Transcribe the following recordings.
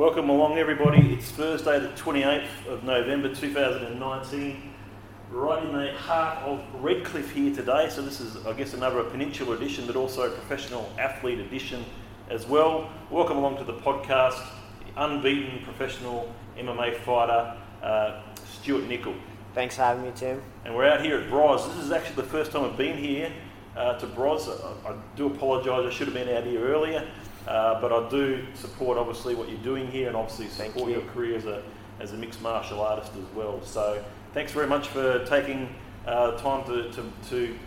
Welcome along, everybody. It's Thursday, the 28th of November 2019. Right in the heart of Redcliffe here today. So, this is, I guess, another Peninsula edition, but also a professional athlete edition as well. Welcome along to the podcast, the unbeaten professional MMA fighter, uh, Stuart Nickel. Thanks for having me, Tim. And we're out here at Bros. This is actually the first time I've been here uh, to Bros. I, I do apologise, I should have been out here earlier. Uh, but I do support obviously what you're doing here and obviously Thank support you. your career as a, as a mixed martial artist as well. So thanks very much for taking uh, time to, to, to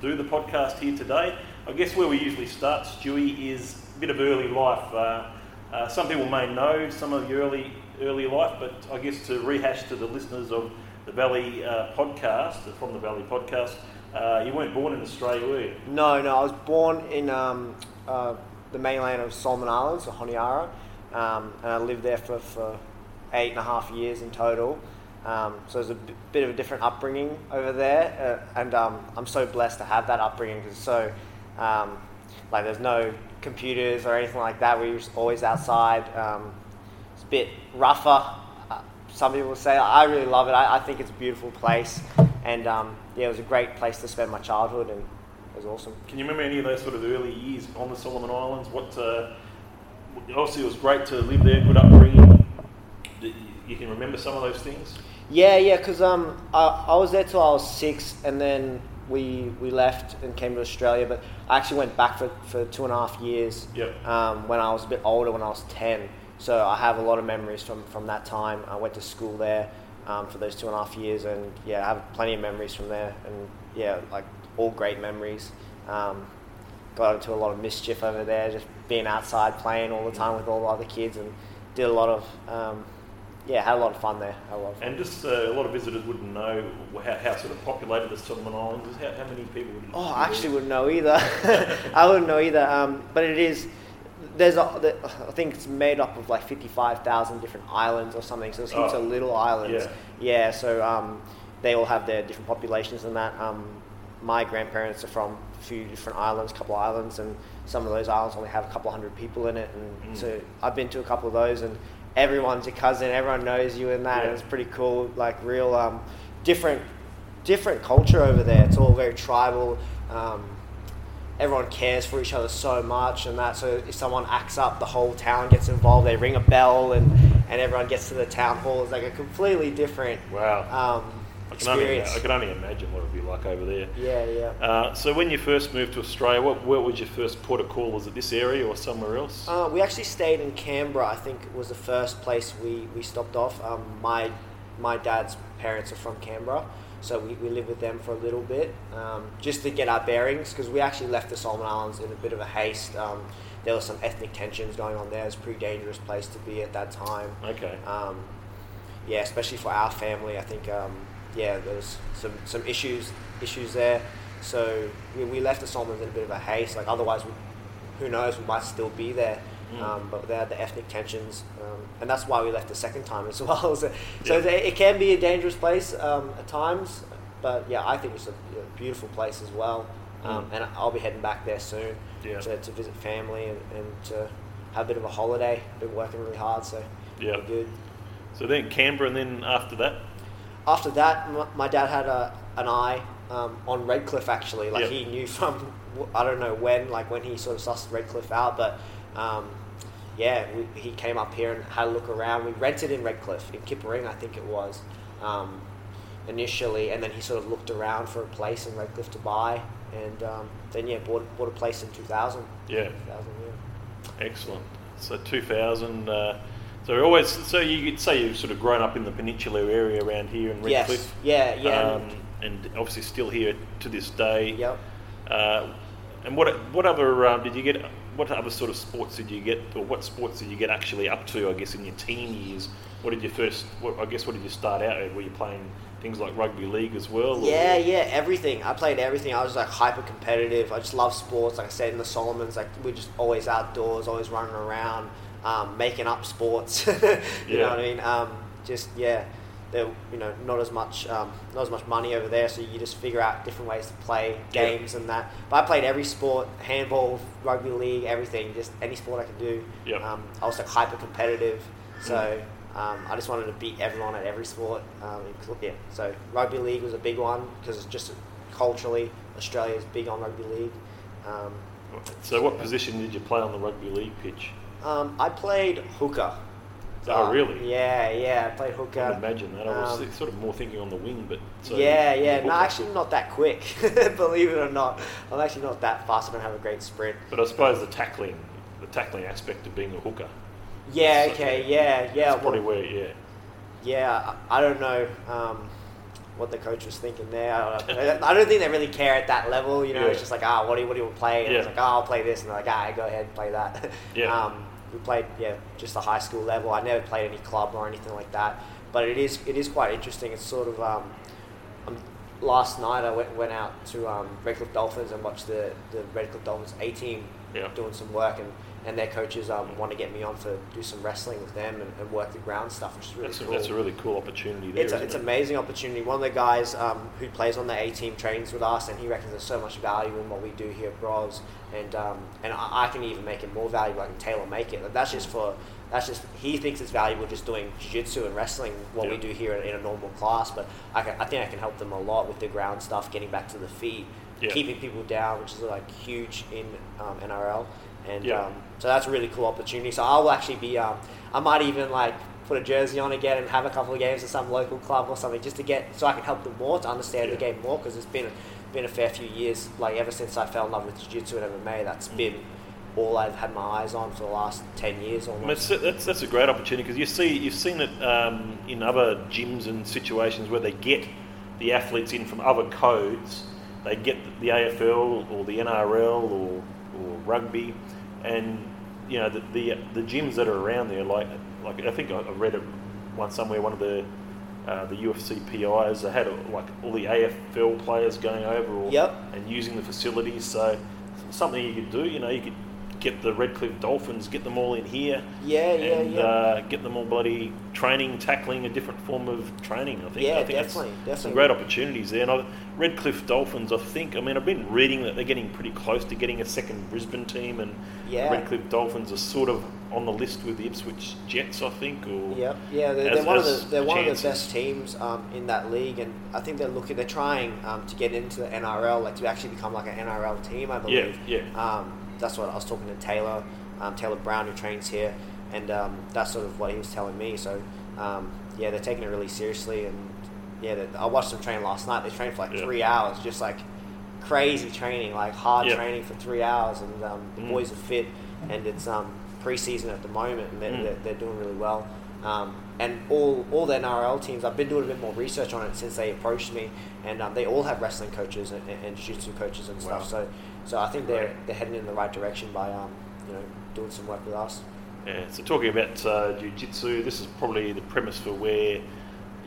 do the podcast here today. I guess where we usually start, Stewie, is a bit of early life. Uh, uh, some people may know some of your early, early life, but I guess to rehash to the listeners of the Valley uh, podcast, from the Valley podcast, uh, you weren't born in Australia, were you? No, no, I was born in um, uh, the mainland of Solomon Islands, or Honiara, um, and I lived there for, for eight and a half years in total. Um, so it was a b- bit of a different upbringing over there, uh, and um, I'm so blessed to have that upbringing because so, um, like, there's no computers or anything like that. We were always outside. Um, it's a bit rougher. Uh, some people say I really love it. I, I think it's a beautiful place, and um, yeah, it was a great place to spend my childhood, and was awesome. Can you remember any of those sort of early years on the Solomon Islands? What uh, obviously it was great to live there, good upbringing. You can remember some of those things. Yeah, yeah, because um, I, I was there till I was six, and then we we left and came to Australia. But I actually went back for, for two and a half years. Yep. Um, when I was a bit older, when I was ten, so I have a lot of memories from from that time. I went to school there um, for those two and a half years, and yeah, I have plenty of memories from there, and yeah, like all great memories. Um, got into a lot of mischief over there, just being outside playing all the time with all the other kids, and did a lot of um, yeah, had a lot of fun there. Had a lot of fun. And just uh, a lot of visitors wouldn't know how, how sort of populated the Solomon Islands is. How, how many people would Oh, I actually wouldn't know either. I wouldn't know either. Um, but it is. There's a, I think it's made up of like fifty-five thousand different islands or something. So there's heaps Oh, of little islands. yeah. Yeah. So um, they all have their different populations and that. Um, my grandparents are from a few different islands, a couple of islands, and some of those islands only have a couple hundred people in it. And Mm. so I've been to a couple of those, and everyone's your cousin. Everyone knows you in that, Yeah. and it's pretty cool. Like real um, different different culture over there. It's all very tribal. Um, everyone cares for each other so much, and that. So if someone acts up, the whole town gets involved. They ring a bell, and and everyone gets to the town hall. It's like a completely different Wow. um, I can, only. I can only imagine what it would be like over there. yeah, yeah. Uh, so when you first moved to Australia, what, where was your first port of call? Was it this area or somewhere else? Uh, we actually stayed in Canberra. I think was the first place we, we stopped off. Um, my my dad's parents are from Canberra, so we, we lived with them for a little bit um, just to get our bearings because we actually left the Solomon Islands in a bit of a haste. Um, there was some ethnic tensions going on there. It was a pretty dangerous place to be at that time. okay. Um, yeah, especially for our family, I think um, yeah, there was some, some issues issues there. So we, we left the Solomons in a bit of a haste. Like otherwise, we, who knows, we might still be there. Mm. Um, but they had the ethnic tensions, um, and that's why we left the second time as well. so Yeah. it, it can be a dangerous place um, at times, but yeah, I think it's a, a beautiful place as well. Um, Mm. And I'll be heading back there soon Yeah. to, to visit family and, and to have a bit of a holiday. Been working really hard, so Yeah. good. So then Canberra, and then after that, after that, m- my dad had a, an eye um, on Redcliffe actually. Like Yep. he knew from I don't know when, like when he sort of sussed Redcliffe out, but um, yeah, we, he came up here and had a look around. We rented in Redcliffe in Kippa-Ring, I think it was um, initially, and then he sort of looked around for a place in Redcliffe to buy, and um, then yeah, bought bought a place in 2000. yeah, 2000 yeah. excellent. So 2000. Uh, so always, so you could say you've sort of grown up in the peninsula area around here in Yes. Redcliffe. Yeah. Yeah. Um, and obviously still here to this day. yep. Uh, and what what other um, did you get? What other sort of sports did you get, or what sports did you get actually up to? I guess in your teen years, what did you first? What, I guess what did you start out? at? Were you playing things like rugby league as well? or- Yeah, yeah, everything. I played everything. I was like hyper competitive. I just love sports. Like I said in the Solomons, like we're just always outdoors, always running around, um, making up sports. you Yeah. know what I mean? Um, just yeah, there you know not as much um, not as much money over there, so you just figure out different ways to play Yeah. games and that. But I played every sport: handball, rugby league, everything. Just any sport I could do. Yep. Um, I was like hyper competitive. So um, I just wanted to beat everyone at every sport. Um, yeah, so rugby league was a big one because it's just culturally Australia is big on rugby league. Um, so, what position did you play on the rugby league pitch? Um, I played hooker. Oh, uh, really? Yeah, yeah. I played hooker. I imagine that. I was um, sort of more thinking on the wing, but so yeah, yeah. No, actually, not that quick. Believe it or not, I'm actually not that fast. I don't have a great sprint. But I suppose the tackling, the tackling aspect of being a hooker. Yeah. So, okay. Yeah. Yeah. That's probably where. Yeah. Yeah. I, I don't know. Um, what the coach was thinking there. I don't, I don't, think they really care at that level. You know, yeah. it's just like, ah, oh, what do you, what do you play? And yeah. it's like, oh, I'll play this, and they're like, ah, go ahead and play that. Yeah. Um, we played, yeah, just the high school level. I never played any club or anything like that. But it is, it is quite interesting. It's sort of, um, um, last night I went, went out to um, Redcliffe Dolphins and watched the, the Redcliffe Dolphins A team yeah. doing some work and and their coaches um, want to get me on to do some wrestling with them and, and work the ground stuff, which is really that's cool. A, that's a really cool opportunity. There, it's a, it's an amazing opportunity. One of the guys um, who plays on the A team trains with us, and he reckons there's so much value in what we do here at Bros, and um, and I, I, can even make it more valuable. I can tailor make it. That's just for that's just he thinks it's valuable just doing jiu-jitsu and wrestling what yeah. we do here in, a normal class. But I, can, I think I can help them a lot with the ground stuff, getting back to the feet, yeah. keeping people down, which is like huge in um, NRL and yeah. um, so that's a really cool opportunity. So I'll actually be, um, I might even like put a jersey on again and have a couple of games at some local club or something just to get so I can help them more to understand the game more because it's been been a fair few years like ever since I fell in love with jiu-jitsu and MMA that's mm. been all I've had my eyes on for the last 10 years almost. That's, that's, that's a great opportunity because you see, you've seen it um, in other gyms and situations where they get the athletes in from other codes. They get the AFL or the NRL or, or rugby and you know the, the, the gyms that are around there, like like I think I read it once somewhere. One of the uh, the UFC PIs they had like all the AFL players going over or, yep. and using the facilities. So something you could do. You know, you could get the Redcliffe Dolphins, get them all in here. Yeah, yeah, and, yeah. Uh, get them all bloody training, tackling a different form of training. I think. Yeah, I think definitely, definitely. Some great opportunities there. And I, Redcliffe Dolphins, I think. I mean, I've been reading that they're getting pretty close to getting a second Brisbane team, and yeah. Redcliffe Dolphins are sort of on the list with the Ipswich Jets, I think. Or yeah, yeah, they're, as, they're one of the they're one of the best teams um, in that league, and I think they're looking, they're trying um, to get into the NRL, like to actually become like an NRL team, I believe. Yeah, yeah. Um, that's what I was talking to Taylor um, Taylor Brown, who trains here, and um, that's sort of what he was telling me. So um, yeah, they're taking it really seriously, and yeah, I watched them train last night. They trained for like yeah. three hours, just like crazy training, like hard yeah. training for three hours, and um, the mm. boys are fit, and it's um, preseason at the moment, and they're, mm. they're, they're doing really well. Um, and all all the NRL teams, I've been doing a bit more research on it since they approached me, and um, they all have wrestling coaches and, and jiu-jitsu coaches and stuff. Wow. So so I think they're they're heading in the right direction by um, you know doing some work with us. Yeah, so talking about uh, jiu-jitsu, this is probably the premise for where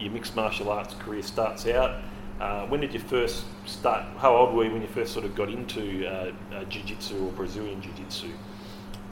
your mixed martial arts career starts out. Uh, when did you first start? How old were you when you first sort of got into uh, uh, jiu-jitsu or Brazilian jiu-jitsu?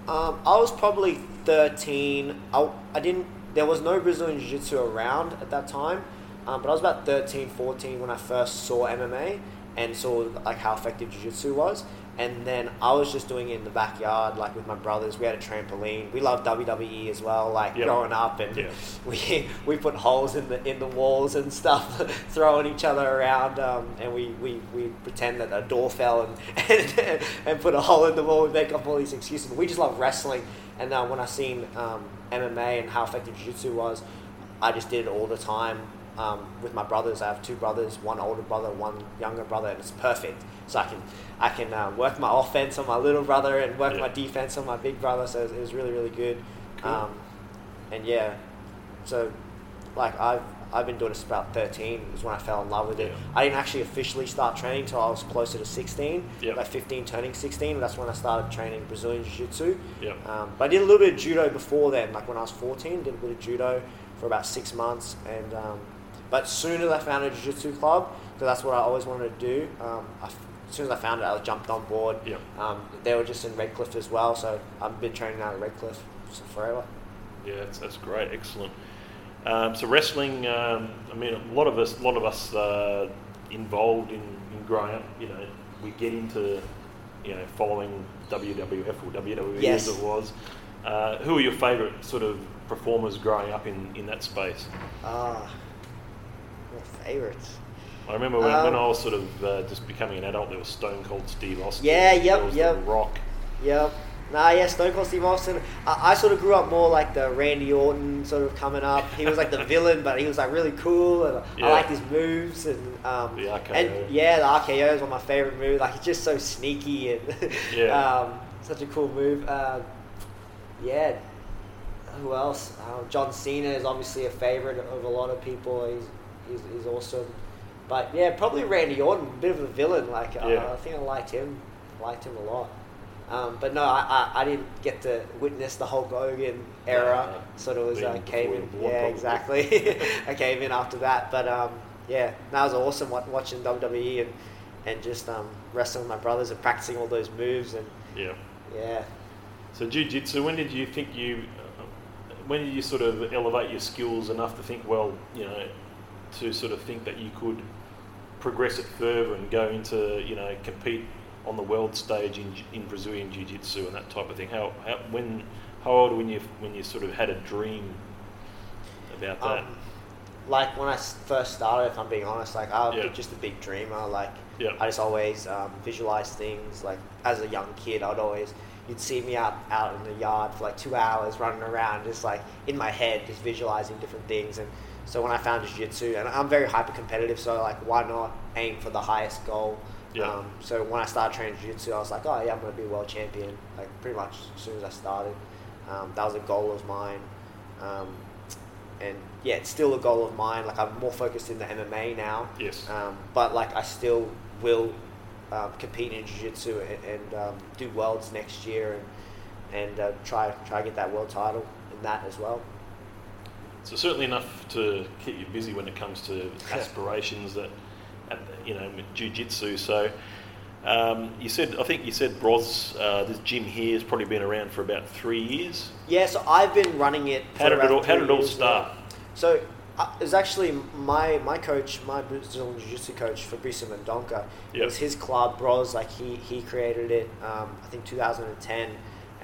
Um, I was probably 13. I, I didn't. There was no Brazilian jiu-jitsu around at that time, um, but I was about 13, 14 when I first saw MMA and saw like how effective jiu-jitsu was and then I was just doing it in the backyard, like with my brothers. We had a trampoline. We loved WWE as well, like yep. growing up, and we we put holes in the in the walls and stuff, throwing each other around, um, and we, we, we pretend that a door fell and, and and put a hole in the wall. We make up all these excuses. But we just love wrestling, and uh, when I seen um, MMA and how effective jiu-jitsu was, I just did it all the time. Um, with my brothers, I have two brothers, one older brother, one younger brother, and it's perfect. So I can I can uh, work my offense on my little brother and work yeah. my defense on my big brother. So it was really really good. Cool. Um, and yeah, so like I've I've been doing this about 13 is when I fell in love with it. Yeah. I didn't actually officially start training until I was closer to 16, yep. like 15 turning 16. That's when I started training Brazilian Jiu-Jitsu. Yep. Um, but I did a little bit of judo before then, like when I was 14, did a bit of judo for about six months. And um, But soon as I found a Jiu-Jitsu club, because that's what I always wanted to do, um, I as soon as I found it, I jumped on board. Yep. Um, they were just in Redcliffe as well, so I've been training out of Redcliffe forever. Yeah, that's, that's great, excellent. Um, so wrestling, um, I mean, a lot of us, a lot of us uh, involved in, in growing up, you know, we get into, you know, following WWF or WWE yes. as it was. Uh, who are your favourite sort of performers growing up in, in that space? Ah, my favourites. I remember when, when Um, I was sort of uh, just becoming an adult, there was Stone Cold Steve Austin. Yeah, yep, yep. The Rock. Yep. Nah, yeah, Stone Cold Steve Austin. I, I sort of grew up more like the Randy Orton sort of coming up. He was like the villain, but he was like really cool, and Yeah. I liked his moves and um, The RKO. and yeah, the RKO is one of my favorite moves. Like he's just so sneaky and Yeah. um, such a cool move. Uh, yeah. Who else? Um, John Cena is obviously a favorite of a lot of people. He's he's, he's awesome. But yeah, probably Randy Orton, a bit of a villain. Like uh, Yeah. I think I liked him, liked him a lot. Um, but no, I, I, I didn't get to witness the Hulk Hogan era. No. Sort of was uh, came in. Yeah, probably. exactly. I came in after that. But um, yeah, that was awesome watching WWE and and just um, wrestling with my brothers and practicing all those moves and Yeah. yeah. So jiu-jitsu, when did you think you, uh, when did you sort of elevate your skills enough to think, well, you know, to sort of think that you could progress it further and go into, you know, compete on the world stage in, in Brazilian jiu-jitsu and that type of thing? How, how when, how old when you when you sort of had a dream about that? Um, like I first started, if I'm being honest, like I was Yeah. just a big dreamer. Like Yeah. I just always um, visualize things. Like as a young kid, I'd always you'd see me out out in the yard for like two hours running around, just like in my head, just visualizing different things. And so when I found jiu-jitsu, and I'm very hyper competitive, so like why not aim for the highest goal? Yeah. Um, so when I started training jiu-jitsu, I was like, oh yeah, I'm gonna be world champion. Like pretty much as soon as I started, um, that was a goal of mine. Um, and yeah, it's still a goal of mine. Like I'm more focused in the MMA now. Yes. Um, but like I still will um, compete in jiu-jitsu and, and um, do worlds next year and and uh, try try get that world title in that as well. So certainly enough to keep you busy when it comes to aspirations that, at, the- you know, with jiu-jitsu. So um, you said, I think you said Bros, uh, this gym here has probably been around for about three years. Yeah, so I've been running it. For How did it all, how did it all start? now. So uh, it was actually my my coach, my Brazilian Jiu-Jitsu coach, Fabrício Mendonca. It Yep. was his club, Bros. Like he he created it. Um, I think 2010,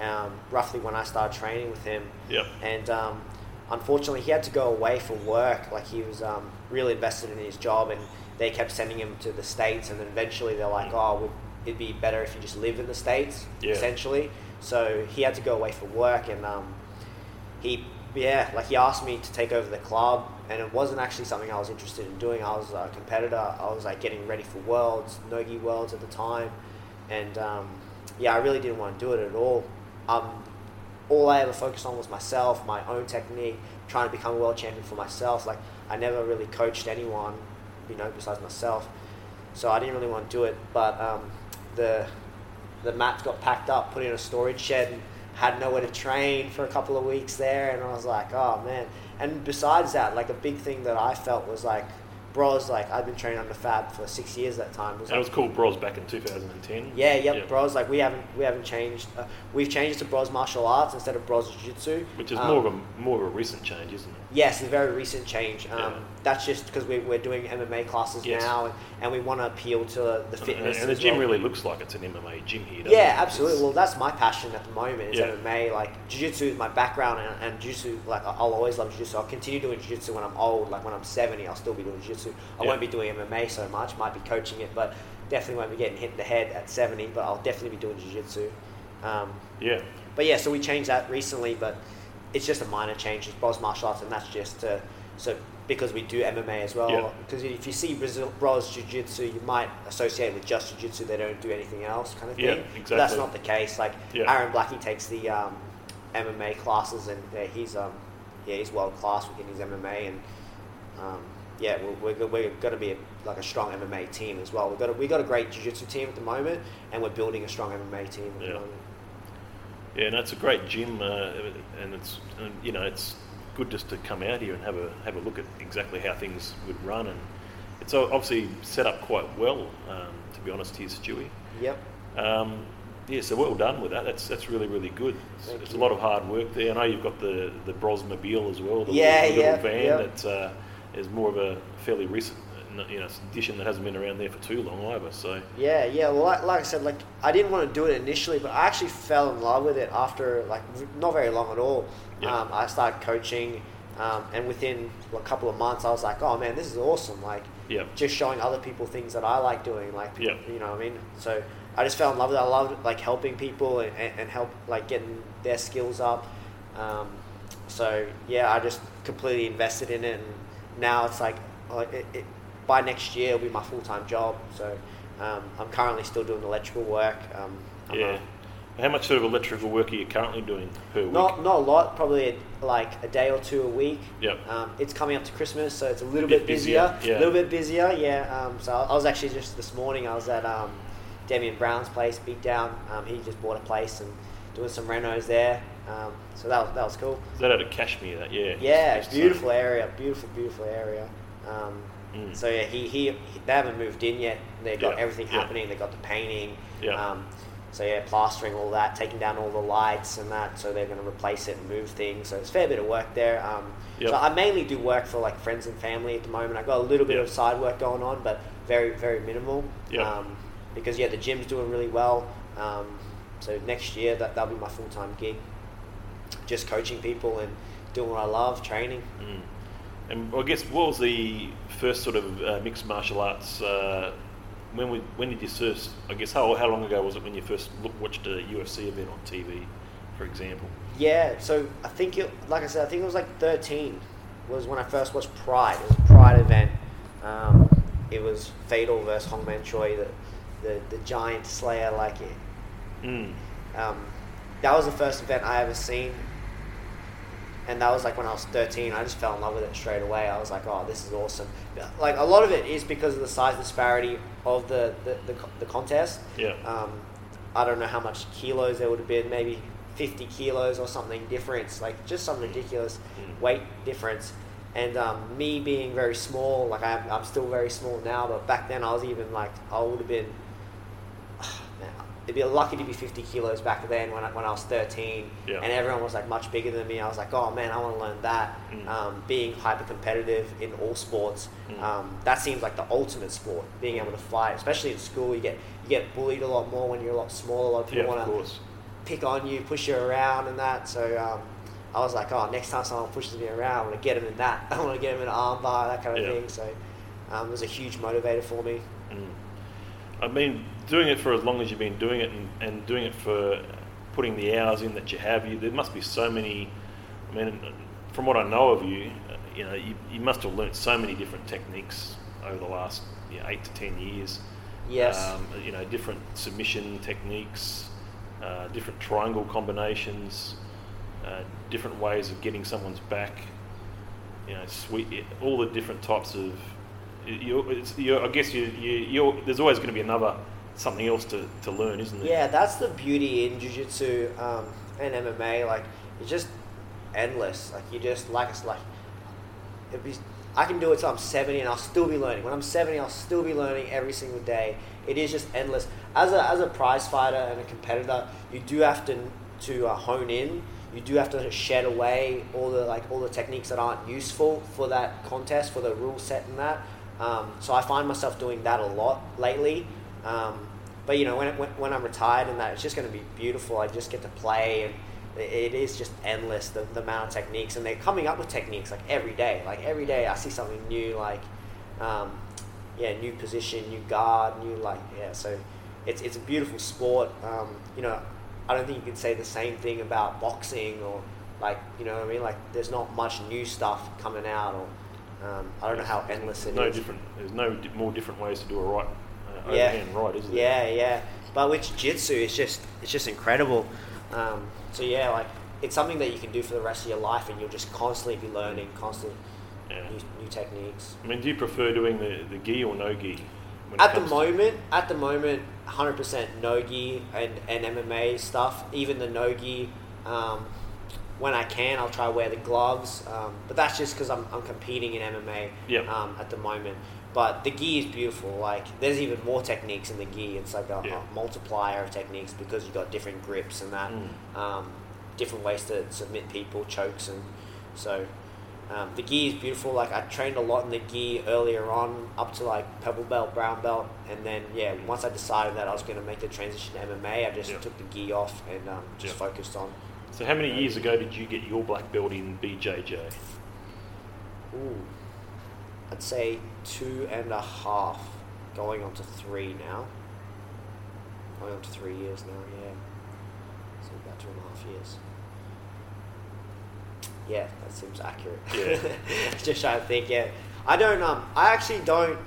um, roughly when I started training with him. Yep. And um, unfortunately, he had to go away for work. Like he was um, really invested in his job, and they kept sending him to the states. And then eventually, they're like, "Oh, it'd be better if you just lived in the states." Yeah. Essentially, so he had to go away for work, and um, he yeah, like he asked me to take over the club, and it wasn't actually something I was interested in doing. I was a competitor. I was like getting ready for worlds, Nogi worlds at the time, and um, yeah, I really didn't want to do it at all. Um, all I ever focused on was myself, my own technique, trying to become a world champion for myself. Like I never really coached anyone, you know, besides myself. So I didn't really want to do it. But um, the the mats got packed up, put in a storage shed, and had nowhere to train for a couple of weeks there. And I was like, oh man. And besides that, like a big thing that I felt was like, bros, like I've been training under Fab for six years at that time. And it was called Bros back in 2010. Yeah, yep, Yep. bros. Like we haven't we haven't changed. Uh, we've changed to bros martial arts instead of bros jiu-jitsu. Which is Um, more of a more of a recent change, isn't it? Yes, a very recent change. Um, Yeah. That's just because we, we're doing MMA classes Yes. now, and, and we want to appeal to the And, fitness. and the as gym well. really looks like it's an MMA gym here. doesn't Yeah, it? absolutely. It's- Well, that's my passion at the moment is Yeah. MMA. Like jiu-jitsu is my background, and, and jiu-jitsu, like I'll always love jiu-jitsu. I'll continue doing jiu-jitsu when I'm old. Like when I'm 70, I'll still be doing jiu-jitsu. I Yeah. won't be doing MMA so much. Might be coaching it, but definitely won't be getting hit in the head at 70. But I'll definitely be doing jiu-jitsu. Um, yeah. but yeah, so we changed that recently, but it's just a minor change. It's Bros martial arts, and that's just to, so because we do MMA as well. Yeah. Because if you see Brazil, Bros Jiu Jitsu, you might associate with just Jiu Jitsu. They don't do anything else, kind of thing. Yeah, But that's not the case. Like Yeah. Aaron Blackie takes the um, MMA classes, and yeah, he's um, yeah, he's world class within his MMA, and um, yeah, we're, we're, we're going to be a, like a strong MMA team as well. We've got a, we got a great Jiu Jitsu team at the moment, and we're building a strong MMA team at Yeah. the moment. Yeah, and it's a great gym, uh, and it's and, you know it's good just to come out here and have a have a look at exactly how things would run, and it's obviously set up quite well. Um, to be honest, here, Stewie. Yep. Um, yeah, so well done with that. That's that's really really good. It's, it's a lot of hard work there. I know you've got the the Brosmobile as well. The Yeah, little, the yeah, van yeah. that uh, is more of a fairly recent you know, it's a edition that hasn't been around there for too long either. So Yeah, yeah. Well, like, like I said, like I didn't want to do it initially, but I actually fell in love with it after like not very long at all. Yeah. Um, I started coaching, um, and within a couple of months, I was like, "Oh man, this is awesome!" Like, yeah, just showing other people things that I like doing. Like, Yeah. you know, what I mean, so I just fell in love with it. I loved like helping people and, and, and help like getting their skills up. Um, so yeah, I just completely invested in it, and now it's like, like it, it, by next year it'll be my full time job. So um, I'm currently still doing electrical work. Um, I'm a- yeah. How much sort of electrical work are you currently doing per week? not not a lot, probably a, like a day or two a week. Yep. Um, it's coming up to Christmas, so it's a little Bit bit busier. busier, yeah. A little bit busier, yeah. Um, so I was actually just this morning. I was at um, Damien Brown's place, Beat Down. Um, he just bought a place and doing some renos there. Um, so that was that was cool. Is that out of Cashmere? That yeah. Yeah, beautiful area, beautiful, beautiful area. Um, Mm. So yeah, he, he, he they haven't moved in yet. They got Yeah, everything yeah. happening. They got the painting. Yeah. Um, so yeah, plastering all that, taking down all the lights and that. So they're going to replace it and move things. So it's a fair bit of work there. Um, Yep. So I mainly do work for like friends and family at the moment. I got a little bit Yep. of side work going on, but very very minimal. Yep. Um, because yeah, the gym's doing really well. Um, so next year that that'll be my full time gig. Just coaching people and doing what I love, training. Mm. And I guess what was the first sort of uh, mixed martial arts? Uh, when we, when did you first? I guess how, how long ago was it when you first look, watched a UFC event on TV, for example? Yeah, so I think it, like I said, I think it was like 13 was when I first watched Pride. It was a Pride event. Um, it was Fedor versus Hongman Choi, the, the, the giant slayer, like it. Mm. Um, that was the first event I ever seen. And that was like when I was 13. I just fell in love with it straight away. I was like, oh, this is awesome. Like, a lot of it is because of the size disparity of the, the, the, the contest. Yeah. Um, I don't know how much kilos there would have been, maybe 50 kilos or something difference, like just some ridiculous Mm. weight difference. And um, me being very small, like I'm, I'm still very small now, but back then I was even like, I would have been, it'd be lucky to be 50 kilos back then when I, when I was 13. Yeah. And everyone was like much bigger than me. I was like, oh man, I want to learn that. Mm. Um, being hyper competitive in all sports, Mm. um, that seems like the ultimate sport. Being able to fight, especially in school, you get you get bullied a lot more when you're a lot smaller. A lot of people of want to pick on you, push you around, and that. So um, I was like, oh, next time someone pushes me around, I want to get him in that. I want to get him in an arm bar, that kind of Yeah. thing. So um, it was a huge motivator for me. Mm. I mean, doing it for as long as you've been doing it and, and doing it for putting the hours in that you have, you, there must be so many. I mean, from what I know of you, uh, you know, you, you must have learnt so many different techniques over the last you know, eight to ten years. Yes. Um, you know, different submission techniques, uh, different triangle combinations, uh, different ways of getting someone's back. You know, sweet, all the different types of. You, it's, you, I guess you, you, you're, there's always going to be another something else to, to learn, isn't it? Yeah, that's the beauty in jiu-jitsu um, and MMA. Like, it's just endless. Like, you just, like, it's like, it'd be, I can do it till I'm 70 and I'll still be learning. When I'm 70, I'll still be learning every single day. It is just endless. As a, as a prize fighter and a competitor, you do have to, to uh, hone in. You do have to shed away all the like all the techniques that aren't useful for that contest, for the rule set and that. Um, so I find myself doing that a lot lately. Um, but you know, when, when, when I'm retired and that, it's just going to be beautiful. I just get to play, and it it is just endless the, the amount of techniques, and they're coming up with techniques like every day. Like every day, I see something new. Like, um, yeah, new position, new guard, new like yeah. So it's it's a beautiful sport. Um, you know, I don't think you can say the same thing about boxing or like you know what I mean. Like, there's not much new stuff coming out, or um, I don't know how endless it is. no different. There's no more different ways to do a right uh, Yeah. overhand right, is there? Yeah, yeah. But with jiu-jitsu, it's just it's just incredible. Um, so yeah, like it's something that you can do for the rest of your life, and you'll just constantly be learning, constant Yeah. new, new techniques. I mean, do you prefer doing the, the gi or no gi? At the comes to- moment, at the moment, hundred percent no gi and, and MMA stuff. Even the no gi, um, when I can, I'll try to wear the gloves. Um, but that's just because I'm, I'm competing in MMA Yep. um, at the moment. But the gi is beautiful. Like there's even more techniques in the gi. It's like a, Yeah. a multiplier of techniques because you've got different grips and that, Mm. um, different ways to submit people, chokes and so. Um, the gi is beautiful. Like I trained a lot in the gi earlier on, up to like purple belt, brown belt, and then yeah, once I decided that I was going to make the transition to MMA, I just Yeah. took the gi off and um, just Yeah. focused on. So how many years ago did you get your black belt in BJJ? Ooh, I'd say two and a half, going on to three now. Going on to three years now, yeah. So about two and a half years. Yeah, that seems accurate. Yeah. Just trying to think. Yeah, I don't. Um, I actually don't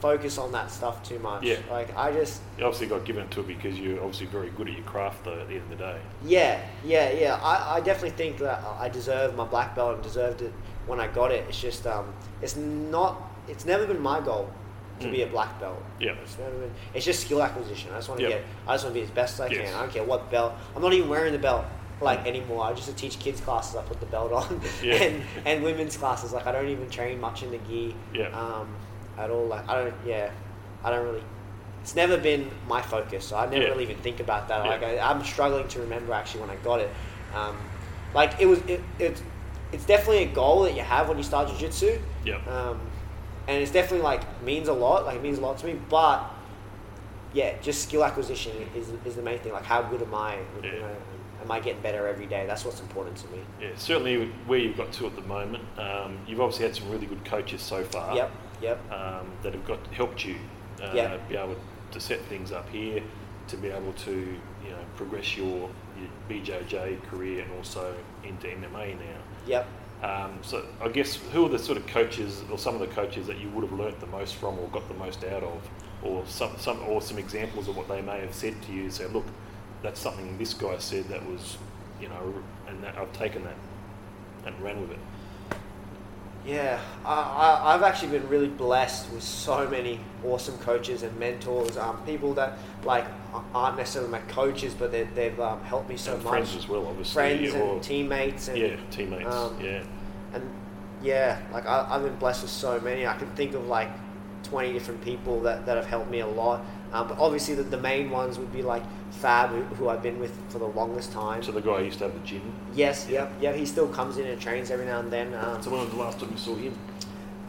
focus on that stuff too much. Yeah. Like I just. You obviously got given to it because you're obviously very good at your craft though at the end of the day. Yeah, yeah, yeah. I, I definitely think that I deserve my black belt and deserved it when I got it. It's just um, it's not. It's never been my goal to Mm. be a black belt. Yeah. It's never been. It's just skill acquisition. I just want to Yep. get. I just want to be as best as I Yes. can. I don't care what belt. I'm not even wearing the belt like anymore. I just teach kids classes. I put the belt on, Yeah. and and women's classes. Like I don't even train much in the gi. Yeah. Um, at all. Like I don't. Yeah. I don't really. It's never been my focus, so I never Yeah. really even think about that. Like I, I'm struggling to remember actually when I got it. Um, like it was, it, it, it's definitely a goal that you have when you start jiu-jitsu. Yep. Um, and it's definitely like means a lot. Like it means a lot to me. But yeah, just skill acquisition is, is the main thing. Like how good am I? You know, am I getting better every day? That's what's important to me. Yeah, certainly where you've got to at the moment, um, you've obviously had some really good coaches so far. Yep. Yep. um, that have got helped you uh, Yeah. be able to set things up here, to be able to you know progress your, your BJJ career and also into MMA now. Yep. Um, so I guess who are the sort of coaches or some of the coaches that you would have learnt the most from or got the most out of, or some some or some examples of what they may have said to you. Say, look, that's something this guy said that was, you know, and that I've taken that and ran with it. Yeah, I, I, I've actually been really blessed with so many awesome coaches and mentors, um, people that like aren't necessarily my coaches, but they, they've um, helped me so and much. friends as well, obviously. Friends or- and teammates, and yeah, teammates. um, yeah. and yeah, like I, I've been blessed with so many. I can think of like twenty different people that, that have helped me a lot. Um, but obviously, the, the main ones would be like Fab, who, who I've been with for the longest time. So the guy used to have the gym. yes, yep, yeah. He still comes in and trains every now and then. Um, So when was the last time you saw him?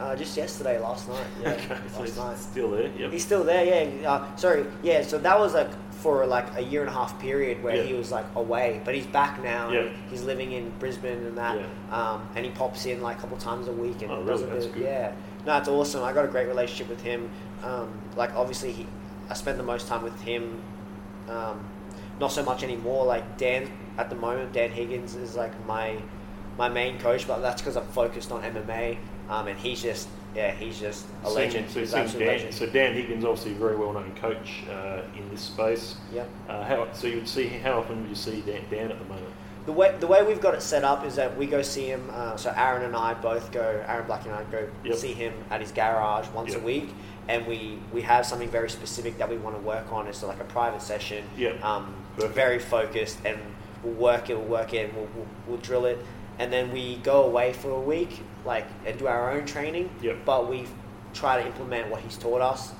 uh, just yesterday, last night. Yeah, okay, so last he's night. still there. Yep. He's still there, yeah. Uh, sorry, yeah. So that was like for like a year and a half period where Yeah. he was like away, but he's back now. Yeah. He's living in Brisbane and that, Yeah. um, and he pops in like a couple times a week and Oh, does really? a bit. Yeah, no, it's awesome. I got a great relationship with him. Um, like obviously, he, I spend the most time with him. Um, not so much anymore. Like Dan at the moment, Dan Higgins is like my my main coach, but that's because I'm focused on MMA. Um, and he's just yeah, he's just a legend. So, Dan, legend. so Dan Higgins, obviously a very well-known coach uh, in this space. Yep. Uh, how, so you would see how often would you see Dan, Dan at the moment? The way the way we've got it set up is that we go see him. Uh, so Aaron and I both go. Aaron Black and I go Yep. see him at his garage once Yep. a week, and we we have something very specific that we want to work on. It's like a private session. Yep. Um, Perfect. very focused, and we'll work it. We'll work it. And we'll, we'll we'll drill it, and then we go away for a week, like and do our own training. Yep. But we try to implement what he's taught us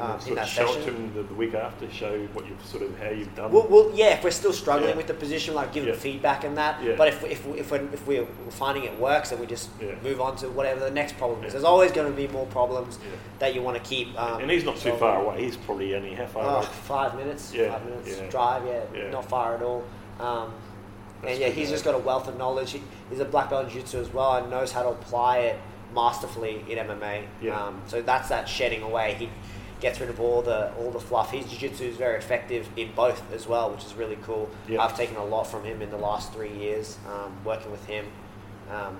um, in sort that of show session. it to him the, the week after. Show what you've sort of how you've done. Well, well, yeah, if we're still struggling Yeah. with the position, like give Yeah. them feedback and that. Yeah. But if, if, if, we're, if we're finding it works, then we just move on to whatever the next problem is. There's always going to be more problems that you want to keep. Um, and he's not too far away. He's probably only how far Oh, away? five minutes. Yeah, Five minutes drive. Yeah, Yeah. not far at all. Um, and yeah, he's just got a wealth of knowledge. He, he's a black belt in jiu-jitsu as well and knows how to apply it masterfully in MMA. Yeah. Um, so that's that shedding away. He gets rid of all the all the fluff. His jiu-jitsu is very effective in both as well, which is really cool. Yeah. I've taken a lot from him in the last three years um, working with him. Um,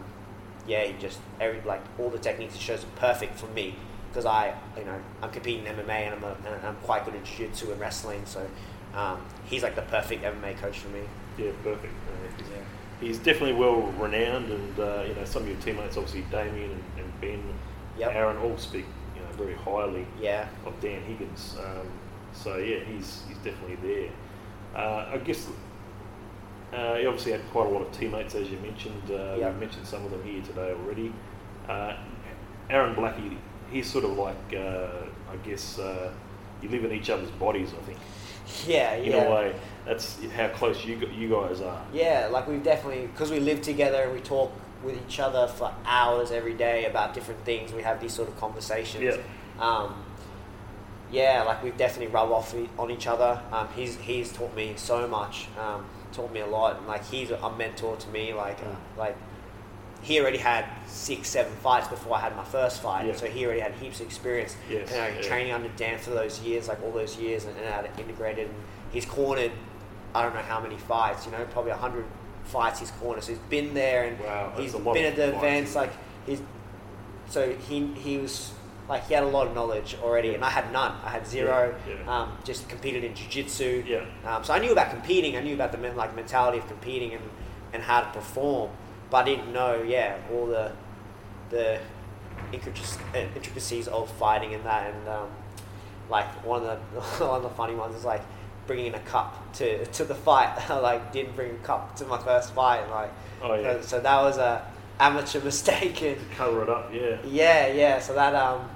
yeah, he just every like all the techniques he shows are perfect for me because I you know I'm competing in MMA and I'm a, and I'm quite good at jiu-jitsu and wrestling. So um, he's like the perfect MMA coach for me. Yeah, perfect. Uh, he's- Yeah. He's definitely well renowned, and uh, you know some of your teammates, obviously Damien and, and Ben, Yep. Aaron, all speak very highly Yeah. of Dan Higgins. Um, so yeah, he's he's definitely there. Uh, I guess uh, he obviously had quite a lot of teammates, as you mentioned. Uh, Yeah. We've mentioned some of them here today already. Uh, Aaron Blackie, he's sort of like uh, I guess uh, you live in each other's bodies. I think Yeah. in yeah. a way that's how close you you guys are. Yeah, like we've definitely because we live together and we talk with each other for hours every day about different things. We have these sort of conversations. Yeah. Um, yeah, like we've definitely rubbed off on each other. Um, he's he's taught me so much, um, taught me a lot, and like he's a mentor to me. Like uh, like he already had six, seven fights before I had my first fight, Yeah. so he already had heaps of experience. Yes, you know, yeah. training under Dan for those years, like all those years, and, and integrate it. And he's cornered, I don't know how many fights. You know, probably a hundred fights his cornered. So he's been there, and Wow, he's been at the fights, events. Like he's so he he was like he had a lot of knowledge already, and I had none. I had zero. Yeah, yeah. Um, just competed in jiu-jitsu. Yeah. Um, so I knew about competing. I knew about the men, like mentality of competing and, and how to perform, but I didn't know, yeah, all the the intricacies, intricacies of fighting and that. And um, like one of the one of the funny ones is like bringing a cup to to the fight. I like didn't bring a cup to my first fight. Like Oh, yeah. so, so that was a amateur mistake. And, Cover it up, yeah. yeah, yeah. So that um,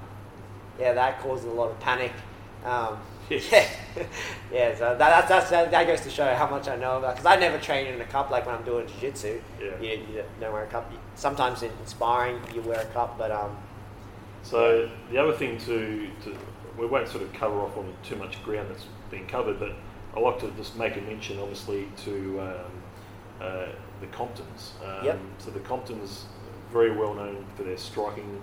yeah, that caused a lot of panic. Um, yeah, yeah. So that, that's, that's that, that goes to show how much I know about. Because I never train in a cup like when I'm doing jiu-jitsu. Yeah. You, you don't wear a cup. Sometimes in sparring you wear a cup, but um, So the other thing to, to we won't sort of cover off on too much ground that's been covered, but I like to just make a mention, obviously, to um, uh, the Comptons. Um, Yep. So the Comptons, very well known for their striking,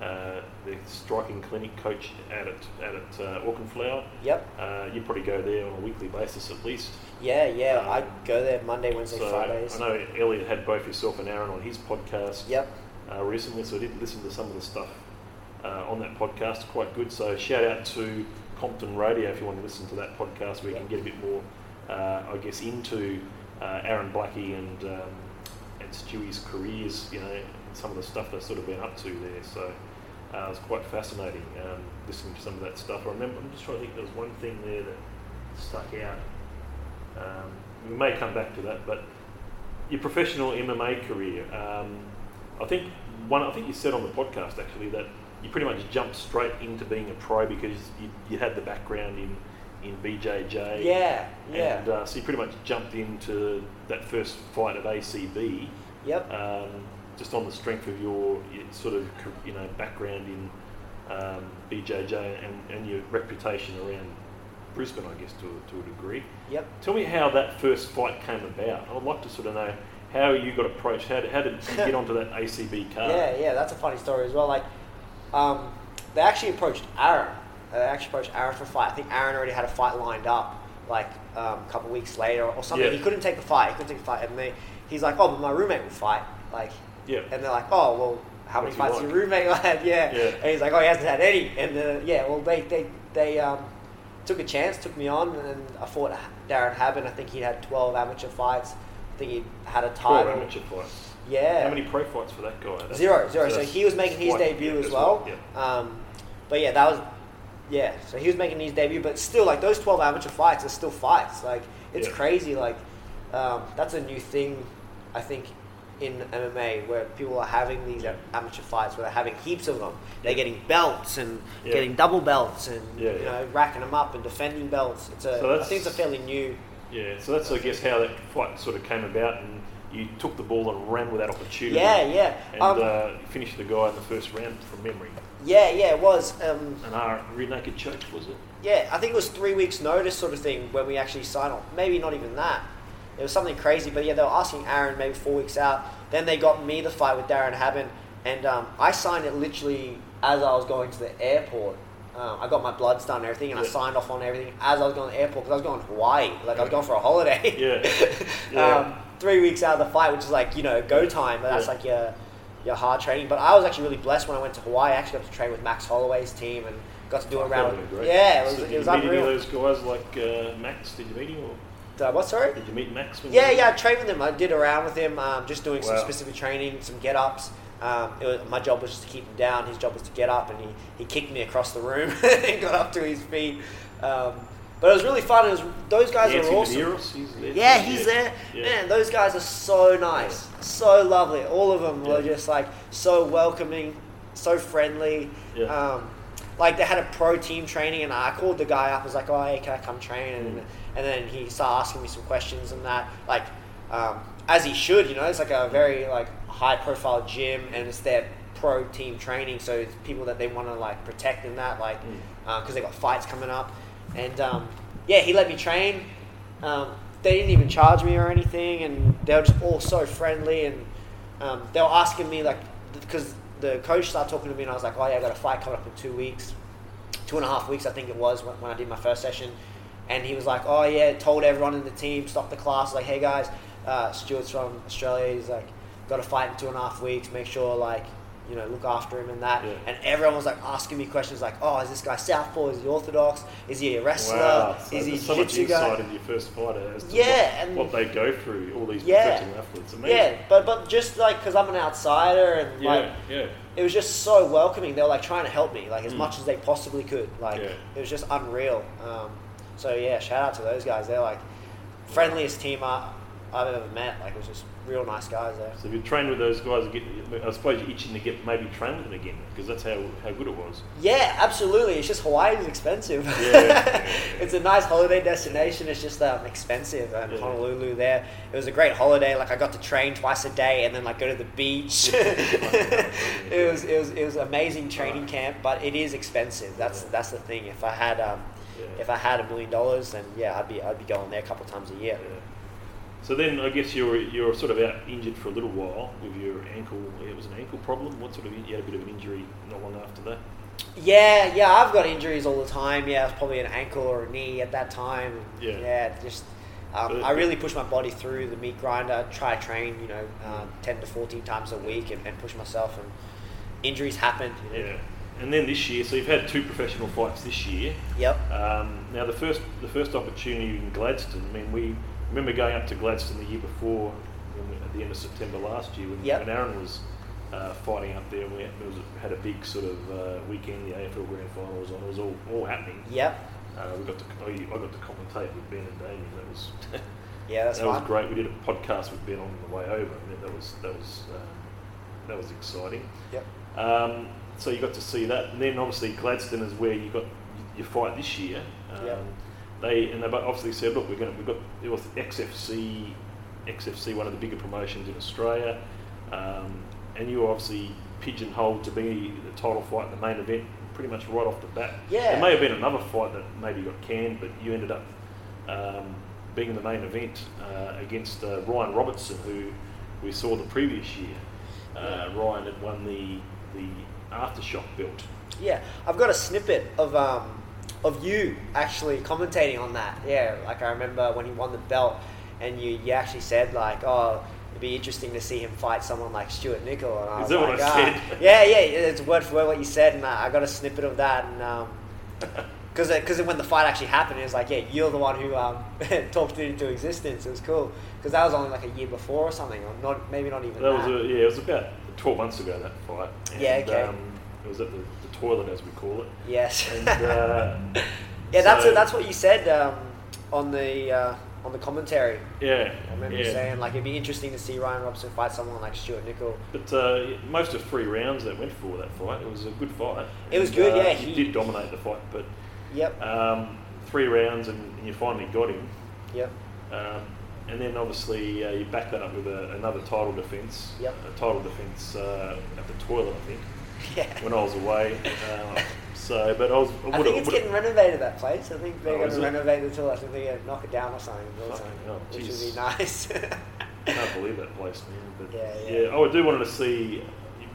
uh, their striking clinic coach out at out at uh, Auchenflower. yep, Uh, you probably go there on a weekly basis at least. yeah, yeah. Um, I go there Monday, Wednesday, So Fridays. I know Elliot had both yourself and Aaron on his podcast Yep. uh, recently, so I did listen to some of the stuff uh, on that podcast. Quite good. So shout out to Compton Radio if you want to listen to that podcast, where you can get a bit more, uh, I guess, into uh, Aaron Blackie and um, and Stewie's careers. You know, some of the stuff they've sort of been up to there. So. Uh, it was quite fascinating um, listening to some of that stuff. I remember, I'm just trying to think, there was one thing there that stuck out. Um, we may come back to that, but your professional MMA career. Um, I think one. I think you said on the podcast actually that you pretty much jumped straight into being a pro because you, you had the background in in BJJ. Yeah, yeah. And uh, so you pretty much jumped into that first fight at ACB, yep. um, just on the strength of your, your sort of you know background in um, BJJ and, and your reputation around Brisbane, I guess to to a degree. Yep. Tell me how that first fight came about. I'd like to sort of know how you got approached. How did, how did you get onto that ACB card? Yeah, yeah, that's a funny story as well. Like, um, they actually approached Aaron. They actually approached Aaron for a fight. I think Aaron already had a fight lined up, like um, a couple weeks later or something. Yeah. He couldn't take the fight. He couldn't take the fight, and they, he's like, "Oh, but my roommate will fight." Like, Yeah. and they're like, "Oh, well, how many fights like?" your roommate had?" Yeah. Yeah. And he's like, "Oh, he hasn't had any." And uh, yeah, well, they they they um, took a chance, took me on, and I fought Darren Haben. I think he had twelve amateur fights. I think he had a title. amateur fights. Yeah. How many pro fights for that guy? That's- Zero, zero. So he was making his debut yeah, as well. Yeah. Um, but yeah, that was yeah. So he was making his debut, but still, like those twelve amateur fights are still fights. Like it's Yeah. crazy. Like um, that's a new thing, I think, in MMA where people are having these a- amateur fights where they're having heaps of them. They're Yeah. getting belts and Yeah. getting double belts and Yeah, you yeah. know racking them up and defending belts. It's a. So I think it's a fairly new. Yeah, so that's I guess how that fight sort of came about, and you took the ball and ran with that opportunity. Yeah, yeah. And Um, uh, finished the guy in the first round from memory. yeah, yeah. It was. Um, An R rear naked choke was it? Yeah, I think it was three weeks' notice sort of thing when we actually signed on. Maybe not even that. It was something crazy, but yeah, they were asking Aaron maybe four weeks out. Then they got me the fight with Darren Haben, and um, I signed it literally as I was going to the airport. Um, I got my bloods done and everything, and I signed off on everything as I was going to the airport because I was going to Hawaii. Like I was going for a holiday. Yeah. Yeah. um, three weeks out of the fight, which is like you know go time, but that's Yeah. like your your hard training. But I was actually really blessed when I went to Hawaii. I actually got to train with Max Holloway's team and got to do a round. would've been great. Yeah, it was, So it did was you meet any of those guys like uh, Max? Did you meet him? Or Uh, what, sorry? did you meet Max? Yeah, you- yeah, I trained with him. I did a round with him, um, just doing some specific training, some get ups. Um, it was, my job was just to keep him down. His job was to get up, and he, he kicked me across the room and got up to his feet. Um, but it was really fun. It was those guys Nancy are awesome. He's. Yeah, he's there. Yeah. Man, those guys are so nice, so lovely. All of them were just like so welcoming, so friendly. Yeah. Um, like they had a pro team training, and I called the guy up. I was like, "Oh, hey, can I come train?" And, Mm. and then he started asking me some questions and that. Like um, as he should. You know, it's like a very like high profile gym, and it's their pro team training, so it's people that they want to like protect in that, like Mm. because they got fights coming up, and um, yeah, he let me train. Um, they didn't even charge me or anything, and they were just all so friendly, and um, they were asking me like because the coach started talking to me, and I was like, oh yeah, I got a fight coming up in two weeks, two and a half weeks I think it was when, when I did my first session, and he was like, oh yeah, told everyone in the team, stop the class, like hey guys, uh, Stuart's from Australia, he's like got to fight in two and a half weeks, make sure like you know look after him and that, Yeah. and everyone was like asking me questions like, oh is this guy southpaw, is he orthodox, is he a wrestler, Wow, so is he so much insight into your first fighter as to Yeah, what, and- what they go through, all these Yeah. professional athletes. Amazing. Yeah, but but just like because I'm an outsider and yeah, like yeah. it was just so welcoming. They were like trying to help me like as Mm. much as they possibly could. Like Yeah. it was just unreal. Um, so yeah, shout out to those guys. They're like friendliest team I, I've ever met. Like it was just real nice guys there. So if you trained with those guys, get, I suppose you're itching to get maybe train with them again because that's how, how good it was. Yeah, absolutely. It's just Hawaii is expensive. Yeah. it's a nice holiday destination. It's just um, expensive. And Yeah. Honolulu there, it was a great holiday. Like I got to train twice a day and then like go to the beach. it was it was it was amazing training camp, but it is expensive. That's that's the thing. If I had um, if I had a million dollars, then yeah, I'd be I'd be going there a couple times a year. So then I guess you're you're sort of out injured for a little while with your ankle. It was an ankle problem. What sort of you had a bit of an injury not long after that. Yeah, yeah, I've got injuries all the time. Yeah, it was probably an ankle or a knee at that time. Yeah. yeah, just um, I really push my body through the meat grinder. Try to train, you know, uh, ten to fourteen times a week, and, and push myself. And injuries happen. You know? Yeah. And then this year, so you've had two professional fights this year. Yep. Um, now the first the first opportunity in Gladstone. I mean, we remember going up to Gladstone the year before, when we- at the end of September last year, when, Yep. when Aaron was uh, fighting up there. We had, it was, had a big sort of uh, weekend. The AFL Grand Final was on. It was all, all happening. Yep. Uh, we got to I got to commentate with Ben and Damien. That was Yeah, that's that was great. We did a podcast with Ben on the way over. I mean, that was that was um, that was exciting. Yep. Um, so you got to see that, and then obviously Gladstone is where you got your fight this year. Um, Yep. They and they obviously said, look, we're going to we've got it was XFC, XFC, one of the bigger promotions in Australia, um, and you were obviously pigeonholed to be the title fight the main event pretty much right off the bat. Yeah. There may have been another fight that maybe got canned, but you ended up um, being in the main event uh, against uh, Ryan Robertson, who we saw the previous year. Uh, Ryan had won the the aftershock belt. Yeah, I've got a snippet of um, of you actually commentating on that. Yeah, like I remember when he won the belt, and you, you actually said like, oh, it'd be interesting to see him fight someone like Stuart Nickel. And I Is was that what like, I said? Yeah, yeah, it's word for word what you said, and I, I got a snippet of that, and um, because because when the fight actually happened, it was like, yeah, you're the one who um, talked it into existence. It was cool because that was only like a year before or something, or not maybe not even That that. was a, yeah, it was about twelve months ago that fight. And, Yeah, okay. Um, it was at the toilet, as we call it. yes. And, uh, yeah, that's so- that's what you said um, on the uh, on the commentary. Yeah, I remember you yeah. saying like it'd be interesting to see Ryan Robson fight someone like Stuart Nickel. But uh, most of three rounds that went for that fight, it was a good fight. It was And, good, uh, yeah, He, he- did dominate the fight, but Yep, um, three rounds and, and you finally got him. yep, Um, and then obviously uh, you back that up with a, another title defence. Yep. A title defence uh, at the toilet, I think, yeah. when I was away. Uh, so, but I was. I think it's getting renovated that place. I think they're Oh, going to renovate the toilet. I think they're going to knock it down or something, or something hell, which would be nice. I can't believe that place, man. But Yeah, yeah, yeah. Oh, I do want to see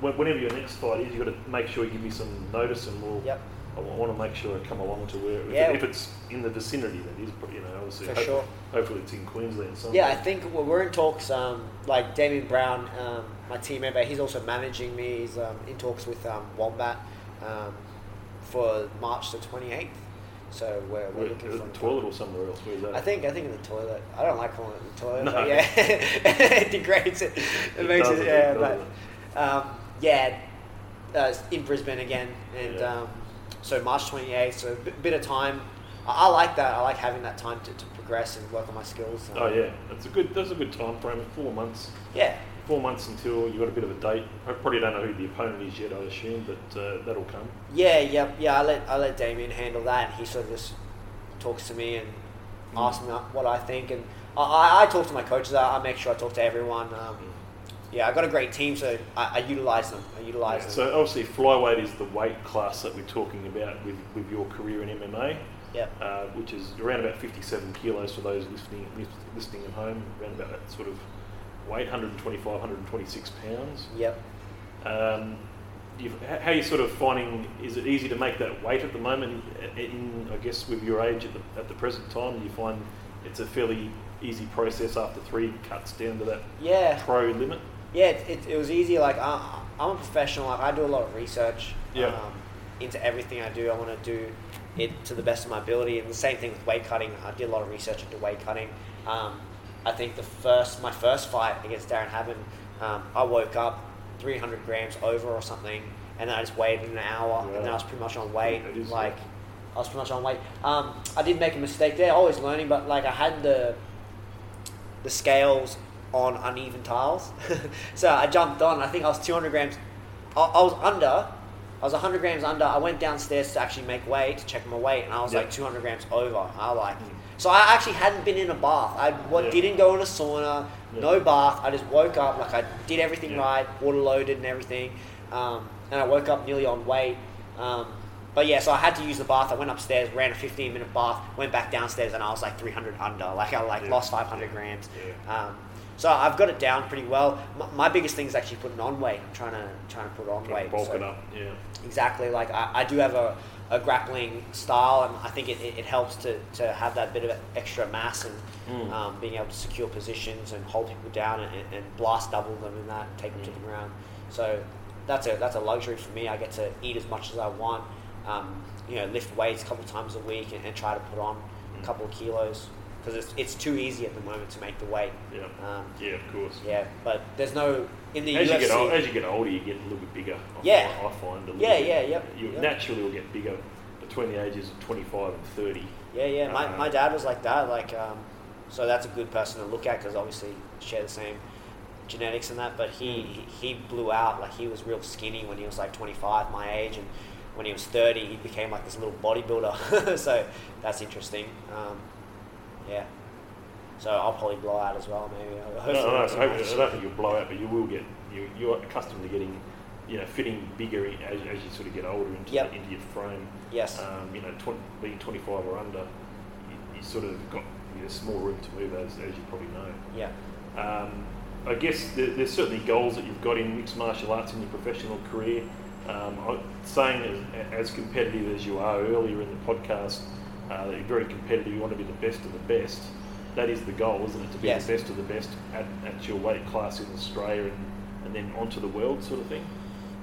whenever your next fight is, you've got to make sure you give me some notice, and we'll. Yep. I want to make sure I come along to where if, Yeah. it, if it's in the vicinity, that is, you know, obviously. For hopefully, sure. Hopefully, it's in Queensland somewhere. yeah, I think well, we're in talks. Um, like Damien Brown, um, my team member, he's also managing me. He's um, in talks with um, Wombat um, for March the twenty eighth. So we're, we're looking for the toilet or somewhere else? Where's that? I think I think in the toilet. I don't like calling it the toilet. No. But yeah, it degrades it. It, It makes does it. Yeah, it but um, yeah, uh, in Brisbane again, and Yeah. um, so March twenty eighth. So a bit, bit of time. I, I like that. I like having that time to, to progress and work on my skills. Um, Oh yeah, that's a good. That's a good time frame. Four months. Yeah. Four months until you've got a bit of a date. I probably don't know who the opponent is yet. I assume, but uh, that'll come. Yeah, yep, yeah. I let I let Damien handle that, he sort of just talks to me and Mm. asks me what I think, and I, I talk to my coaches. I, I make sure I talk to everyone. Um, yeah, I got a great team, so I, I utilize them. I utilize Yeah, them. so obviously flyweight is the weight class that we're talking about with, with your career in MMA, yeah, uh, which is around about 57 kilos for those listening listening at home, around about that sort of weight, 125, 126 pounds. yep. Um, how are you sort of finding? Is it easy to make that weight at the moment? In, in I guess with your age at the, at the present time, do you find it's a fairly easy process after three cuts down to that Yeah, pro limit? yeah. It, it, it was easy. Like I, I'm a professional. Like I do a lot of research. Yeah. Um, into everything I do, I want to do it to the best of my ability. And the same thing with weight cutting. I did a lot of research into weight cutting. Um, I think the first, my first fight against Darren Haben, um, I woke up 300 grams over or something, and then I just weighed in an hour, and then I was pretty much on weight. Is- like, I was pretty much on weight. Um, I did make a mistake there. Always learning, but like I had the the scales on uneven tiles, so I jumped on. I think I was 200 grams. I, I was under. I was 100 grams under. I went downstairs to actually make weight to check my weight, and I was Yeah. like 200 grams over. I was like. So I actually hadn't been in a bath. I what, Yeah. didn't go in a sauna, Yeah. no bath. I just woke up like I did everything Yeah. right, water loaded and everything, um, and I woke up nearly on weight. Um, but yeah, so I had to use the bath. I went upstairs, ran a 15 minute bath, went back downstairs, and I was like 300 under. Like I like lost 500 grams. Um, so I've got it down pretty well. My, my biggest thing is actually putting on weight. I'm trying to trying to put on Trying weight. bulk So- it up, yeah. Exactly. Like I, I do have a, a grappling style, and I think it, it, it helps to, to have that bit of extra mass and Mm. um, being able to secure positions and hold people down and, and blast double them in that, and take them to Mm. the ground. So that's a that's a luxury for me. I get to eat as much as I want. Um, you know, lift weights a couple times a week and, and try to put on Mm. a couple of kilos because it's, it's too easy at the moment to make the weight. Yeah, Um, yeah, of course. yeah, but there's no in the As UFC. you get old, as you get older, you get a little bit bigger. I Yeah. find, I find a little Yeah, bit. yeah, yep, You yep. naturally will get bigger between the ages of twenty-five and thirty. Yeah, yeah. My, Uh, my dad was like that. Like, um, so that's a good person to look at because obviously share the same genetics and that. But he, he he blew out. Like he was real skinny when he was like 25, my age, and when he was 30, he became like this little bodybuilder. so that's interesting. Um, yeah. So I'll probably blow out as well, maybe. No, Hopefully no, no, I, not so hope- I don't think you'll blow out, but you will get. You, you're accustomed to getting, you know, fitting bigger in- as, as you sort of get older into Yep. into your frame. Yes. Um, you know, 20, being 25 or under, you, you sort of got you know, small room to move as, as you probably know. yeah. Um, I guess there, there's certainly goals that you've got in mixed martial arts in your professional career. Um, I, saying as, as competitive as you are earlier in the podcast, uh, that you're very competitive, you want to be the best of the best. That is the goal, isn't it? To be Yes. the best of the best at, at your weight class in Australia and, and then onto the world sort of thing.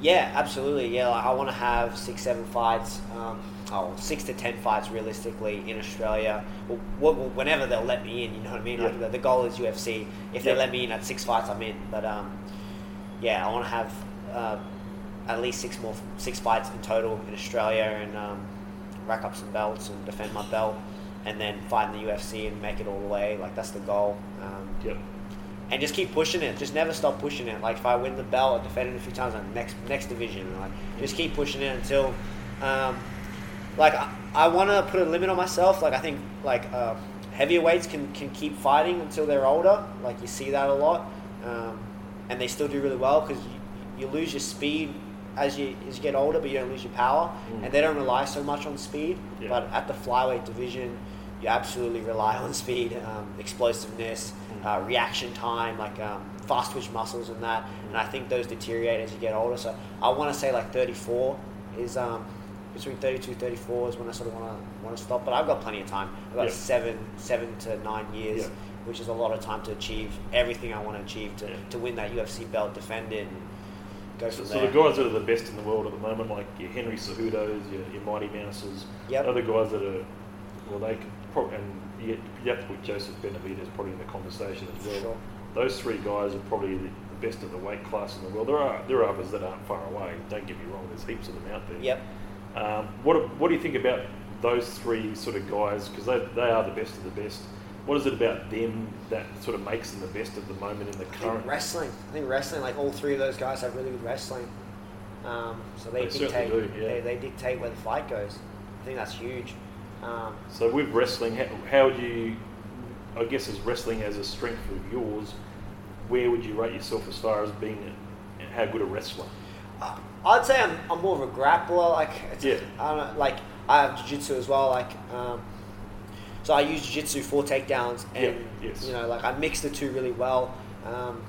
Yeah, absolutely. Yeah, like I want to have six, seven fights. Um, oh, six to ten fights realistically in Australia. Well, whenever they'll let me in, you know what I mean. Like Yeah. the, the goal is UFC. If they let me in at six fights, I'm in. But um, yeah, I want to have uh, at least six more, six fights in total in Australia and um, rack up some belts and defend my belt, and then fight in the UFC and make it all the way. Like that's the goal. Um, Yep. and just keep pushing it. Just never stop pushing it. Like if I win the belt, I defend it a few times. Like next next division, like just keep pushing it until, um, like I, I want to put a limit on myself. Like I think like uh, heavyweights can can keep fighting until they're older. Like you see that a lot, um, and they still do really well because you, you lose your speed as you as you get older, but you don't lose your power, Mm. and they don't rely so much on speed. Yeah. But at the flyweight division, you absolutely rely on speed, um, explosiveness, Mm. uh, reaction time, like um, fast twitch muscles and that. And I think those deteriorate as you get older. So I want to say like 34 is um, between 32 34 is when I sort of want to want to stop. But I've got plenty of time. I've got Yeah. seven seven to nine years. Yeah. Which is a lot of time to achieve everything I want to achieve to, to win that UFC belt, defend it, and go So, so the guys that are the best in the world at the moment, like your Henry Cejudos, your, your Mighty Mouses, Yep. other guys that are, well, they could probably, and you, you have to put Joseph Benavidez probably in the conversation as well. Sure. Those three guys are probably the, the best of the weight class in the world. There are there are others that aren't far away. Don't get me wrong. There's heaps of them out there. Yep. Um, what what do you think about those three sort of guys? Because they, they are the best of the best. What is it about them that sort of makes them the best of the moment in the I think current? wrestling. I think wrestling, like all three of those guys have really good wrestling. Um, so they, They dictate. do, yeah. they, they dictate where the fight goes. I think that's huge. Um, So with wrestling, how, how do you I guess as wrestling as a strength of yours, where would you rate yourself as far as being a, how good a wrestler? Uh, I'd say I'm, I'm more of a grappler. Like, it's, Yeah. I don't know, like I have jiu-jitsu as well. Like, um, so I use jiu-jitsu for takedowns, and Yeah, yes. you know, like I mix the two really well. Um,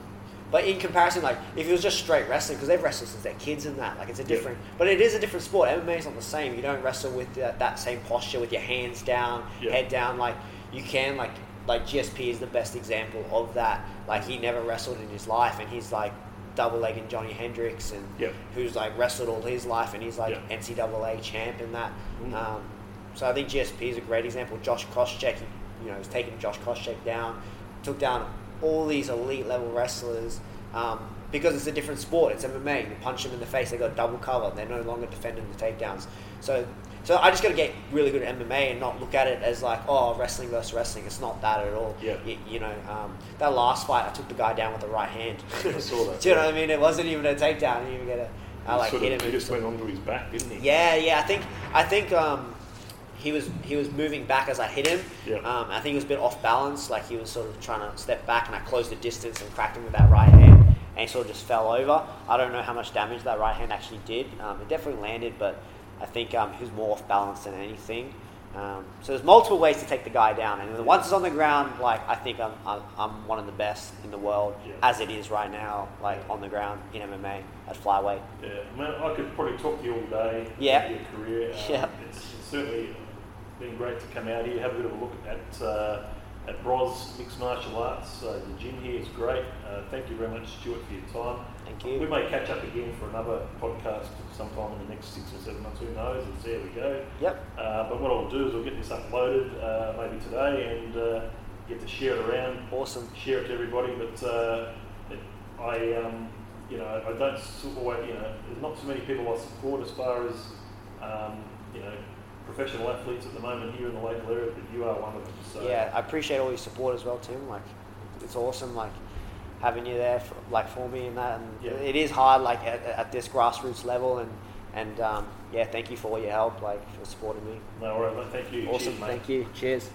but in comparison, like if it was just straight wrestling, because they've wrestled since they're kids and that, like it's a Yeah. different. But it is a different sport. MMA is not the same. You don't wrestle with that, that same posture with your hands down, Yeah. head down. Like you can, like like GSP is the best example of that. Like he never wrestled in his life, and he's like double legging Johny Hendricks and Yep. who's like wrestled all his life and he's like Yeah. NCAA champ and that. Mm. Um, so I think GSP is a great example. Josh Koscheck, you know, was taking Josh Koscheck down, took down all these elite level wrestlers um, because it's a different sport. It's MMA. You punch them in the face, they got double cover. They're no longer defending the takedowns. So, so I just got to get really good at MMA and not look at it as like, oh, wrestling versus wrestling. It's not that at all. Yeah. You, you know, um, that last fight, I took the guy down with the right hand. I saw that, Do you know what I mean? It wasn't even a takedown. Didn't even get a. I He like sort hit of- him. He just went onto his back, didn't he? yeah, yeah. I think I think um, he was he was moving back as I hit him. Yeah. Um, I think he was a bit off balance. Like he was sort of trying to step back, and I closed the distance and cracked him with that right hand, and he sort of just fell over. I don't know how much damage that right hand actually did. Um, it definitely landed, but I think um, he was more off balance than anything. Um, so there's multiple ways to take the guy down, and once it's on the ground, like I think I'm, I'm, I'm one of the best in the world Yeah. as it is right now, like on the ground in MMA at flyweight. Yeah, I, mean, I could probably talk to you all day Yeah. about your career. Um, Yeah. It's, it's certainly been great to come out here, have a bit of a look at uh, at Bros Mixed Martial Arts. The gym here is great. Uh, thank you very much, Stuart, for your time. Thank you. We may catch up again for another podcast sometime in the next six or seven months. Who knows? See how we go. Yep. Uh, but what I'll do is I'll get this uploaded uh, maybe today and uh, get to share it around Awesome. share it to everybody. But uh, it, I, um, you know, I don't always, you know, there's not so many people I support as far as, um, you know, professional athletes at the moment here in the local area. But you are one of them. So Yeah, I appreciate all your support as well, Tim. Like, it's awesome, like having you there, for, like for me and that. And Yeah. it is hard, like at, at this grassroots level, and and um, yeah, thank you for all your help, like for supporting me. no, right, mate, thank you. Awesome, Cheers, mate. thank you. Cheers.